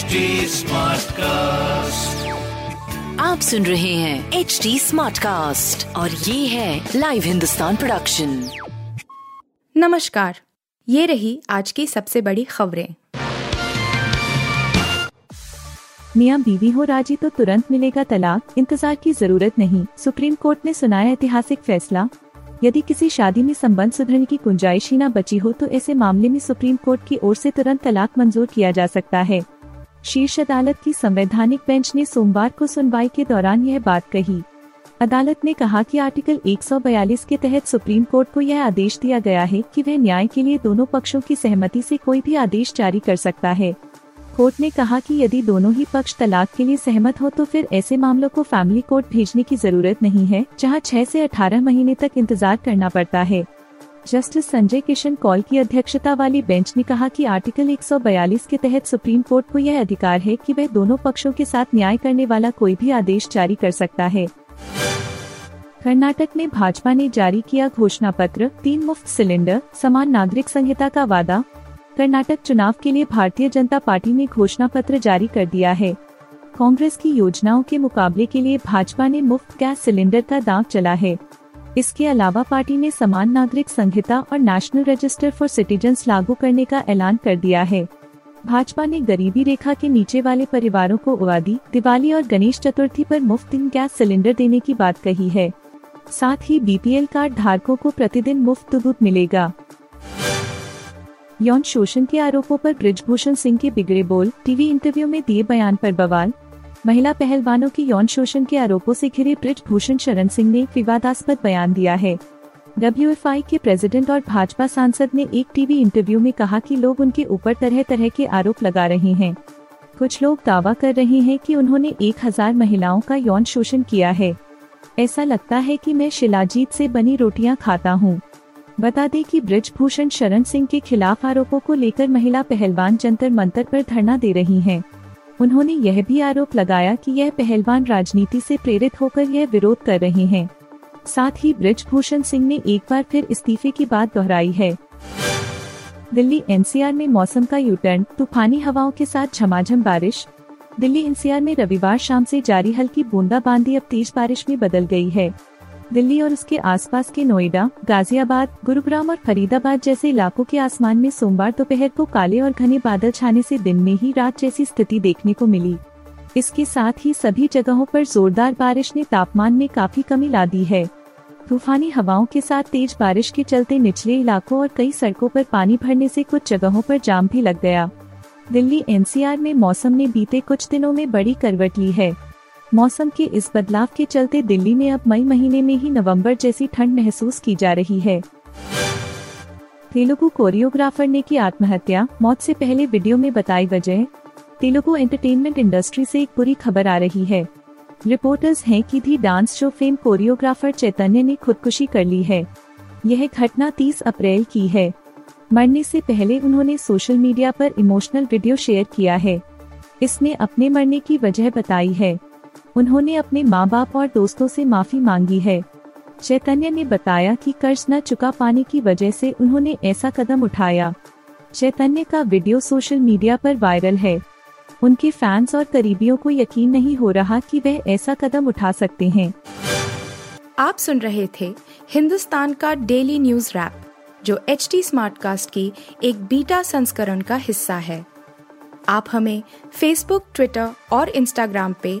HD Smartcast. आप सुन रहे हैं एच डी स्मार्ट कास्ट और ये है लाइव हिंदुस्तान प्रोडक्शन नमस्कार ये रही आज की सबसे बड़ी खबरें। मियाँ बीवी हो राज़ी तो तुरंत मिलेगा तलाक इंतज़ार की ज़रूरत नहीं सुप्रीम कोर्ट ने सुनाया ऐतिहासिक फैसला। यदि किसी शादी में संबंध सुधरने की गुंजाइश ही न बची हो तो ऐसे मामले में सुप्रीम कोर्ट की ओर से तुरंत तलाक मंजूर किया जा सकता है। शीर्ष अदालत की संवैधानिक बेंच ने सोमवार को सुनवाई के दौरान यह बात कही। अदालत ने कहा कि आर्टिकल 142 के तहत सुप्रीम कोर्ट को यह आदेश दिया गया है कि वह न्याय के लिए दोनों पक्षों की सहमति से कोई भी आदेश जारी कर सकता है। कोर्ट ने कहा कि यदि दोनों ही पक्ष तलाक के लिए सहमत हो तो फिर ऐसे मामलों को फैमिली कोर्ट भेजने की ज़रूरत नहीं है, जहाँ 6 से 18 महीने तक इंतज़ार करना पड़ता है। जस्टिस संजय किशन कौल की अध्यक्षता वाली बेंच ने कहा कि आर्टिकल 142 के तहत सुप्रीम कोर्ट को यह अधिकार है कि वह दोनों पक्षों के साथ न्याय करने वाला कोई भी आदेश जारी कर सकता है। कर्नाटक में भाजपा ने जारी किया घोषणा पत्र, तीन मुफ़्त सिलेंडर, समान नागरिक संहिता का वादा। कर्नाटक चुनाव के लिए भारतीय जनता पार्टी ने घोषणा पत्र जारी कर दिया है। कांग्रेस की योजनाओं के मुकाबले के लिए भाजपा ने मुफ़्त गैस सिलेंडर का दांव चला है। इसके अलावा पार्टी ने समान नागरिक संहिता और नेशनल रजिस्टर फॉर सिटीजन्स लागू करने का ऐलान कर दिया है। भाजपा ने गरीबी रेखा के नीचे वाले परिवारों को उवादी दिवाली और गणेश चतुर्थी पर मुफ़्त तीन गैस सिलेंडर देने की बात कही है। साथ ही बीपीएल कार्ड धारकों को प्रतिदिन मुफ़्त दूध मिलेगा। यौन शोषण के आरोपों पर ब्रिजभूषण सिंह के बिगड़े बोल, टीवी इंटरव्यू में दिए बयान पर बवाल महिला पहलवानों की यौन शोषण के आरोपों से घिरे ब्रिजभूषण शरण सिंह ने विवादास्पद बयान दिया है डब्ल्यूएफआई के प्रेसिडेंट और भाजपा सांसद ने एक टीवी इंटरव्यू में कहा कि लोग उनके ऊपर तरह तरह के आरोप लगा रहे हैं कुछ लोग दावा कर रहे हैं कि उन्होंने एक हज़ार महिलाओं का यौन शोषण किया है ऐसा लगता है कि मैं शिलाजीत से बनी रोटियाँ खाता हूँ। बता दें कि ब्रिजभूषण शरण सिंह के खिलाफ आरोपों को लेकर महिला पहलवान जंतर मंतर पर धरना दे रही हैं। उन्होंने यह भी आरोप लगाया कि यह पहलवान राजनीति से प्रेरित होकर यह विरोध कर रहे हैं। साथ ही ब्रिजभूषण सिंह ने एक बार फिर इस्तीफे की बात दोहराई है। दिल्ली एनसीआर में मौसम का यूटर्न तूफानी हवाओं के साथ झमाझम बारिश। दिल्ली एनसीआर में रविवार शाम से जारी हल्की बूंदाबांदी, अब तेज बारिश में बदल गई है। दिल्ली और उसके आसपास के नोएडा, गाजियाबाद, गुरुग्राम और फरीदाबाद जैसे इलाकों के आसमान में सोमवार दोपहर को काले और घने बादल छाने से दिन में ही रात जैसी स्थिति देखने को मिली। इसके साथ ही सभी जगहों पर जोरदार बारिश ने तापमान में काफ़ी कमी ला दी है। तूफानी हवाओं के साथ तेज बारिश के चलते निचले इलाकों और कई सड़कों पर पानी भरने से कुछ जगहों पर जाम भी लग गया। दिल्ली एनसीआर में मौसम ने बीते कुछ दिनों में बड़ी करवट ली है। मौसम के इस बदलाव के चलते दिल्ली में अब मई महीने में ही नवंबर जैसी ठंड महसूस की जा रही है। तेलुगु कोरियोग्राफर ने की आत्महत्या, मौत से पहले वीडियो में बताई वजह, तेलुगु एंटरटेनमेंट इंडस्ट्री से एक बुरी खबर आ रही है। रिपोर्टर्स हैं कि भी dance show fame choreographer Chaitanya ने खुदकुशी कर ली है। यह घटना 30 अप्रैल की है। मरने से पहले उन्होंने सोशल मीडिया पर इमोशनल वीडियो शेयर किया है। इसने अपने मरने की वजह बताई है। उन्होंने अपने माँ बाप और दोस्तों से माफ़ी मांगी है। चैतन्य ने बताया कि कर्ज न चुका पाने की वजह से उन्होंने ऐसा कदम उठाया। चैतन्य का वीडियो सोशल मीडिया पर वायरल है। उनके फैंस और करीबियों को यकीन नहीं हो रहा कि वह ऐसा कदम उठा सकते हैं। आप सुन रहे थे हिंदुस्तान का डेली न्यूज़ रैप, जो एच टी स्मार्ट कास्ट की एक बीटा संस्करण का हिस्सा है। आप हमें फेसबुक ट्विटर और इंस्टाग्राम पे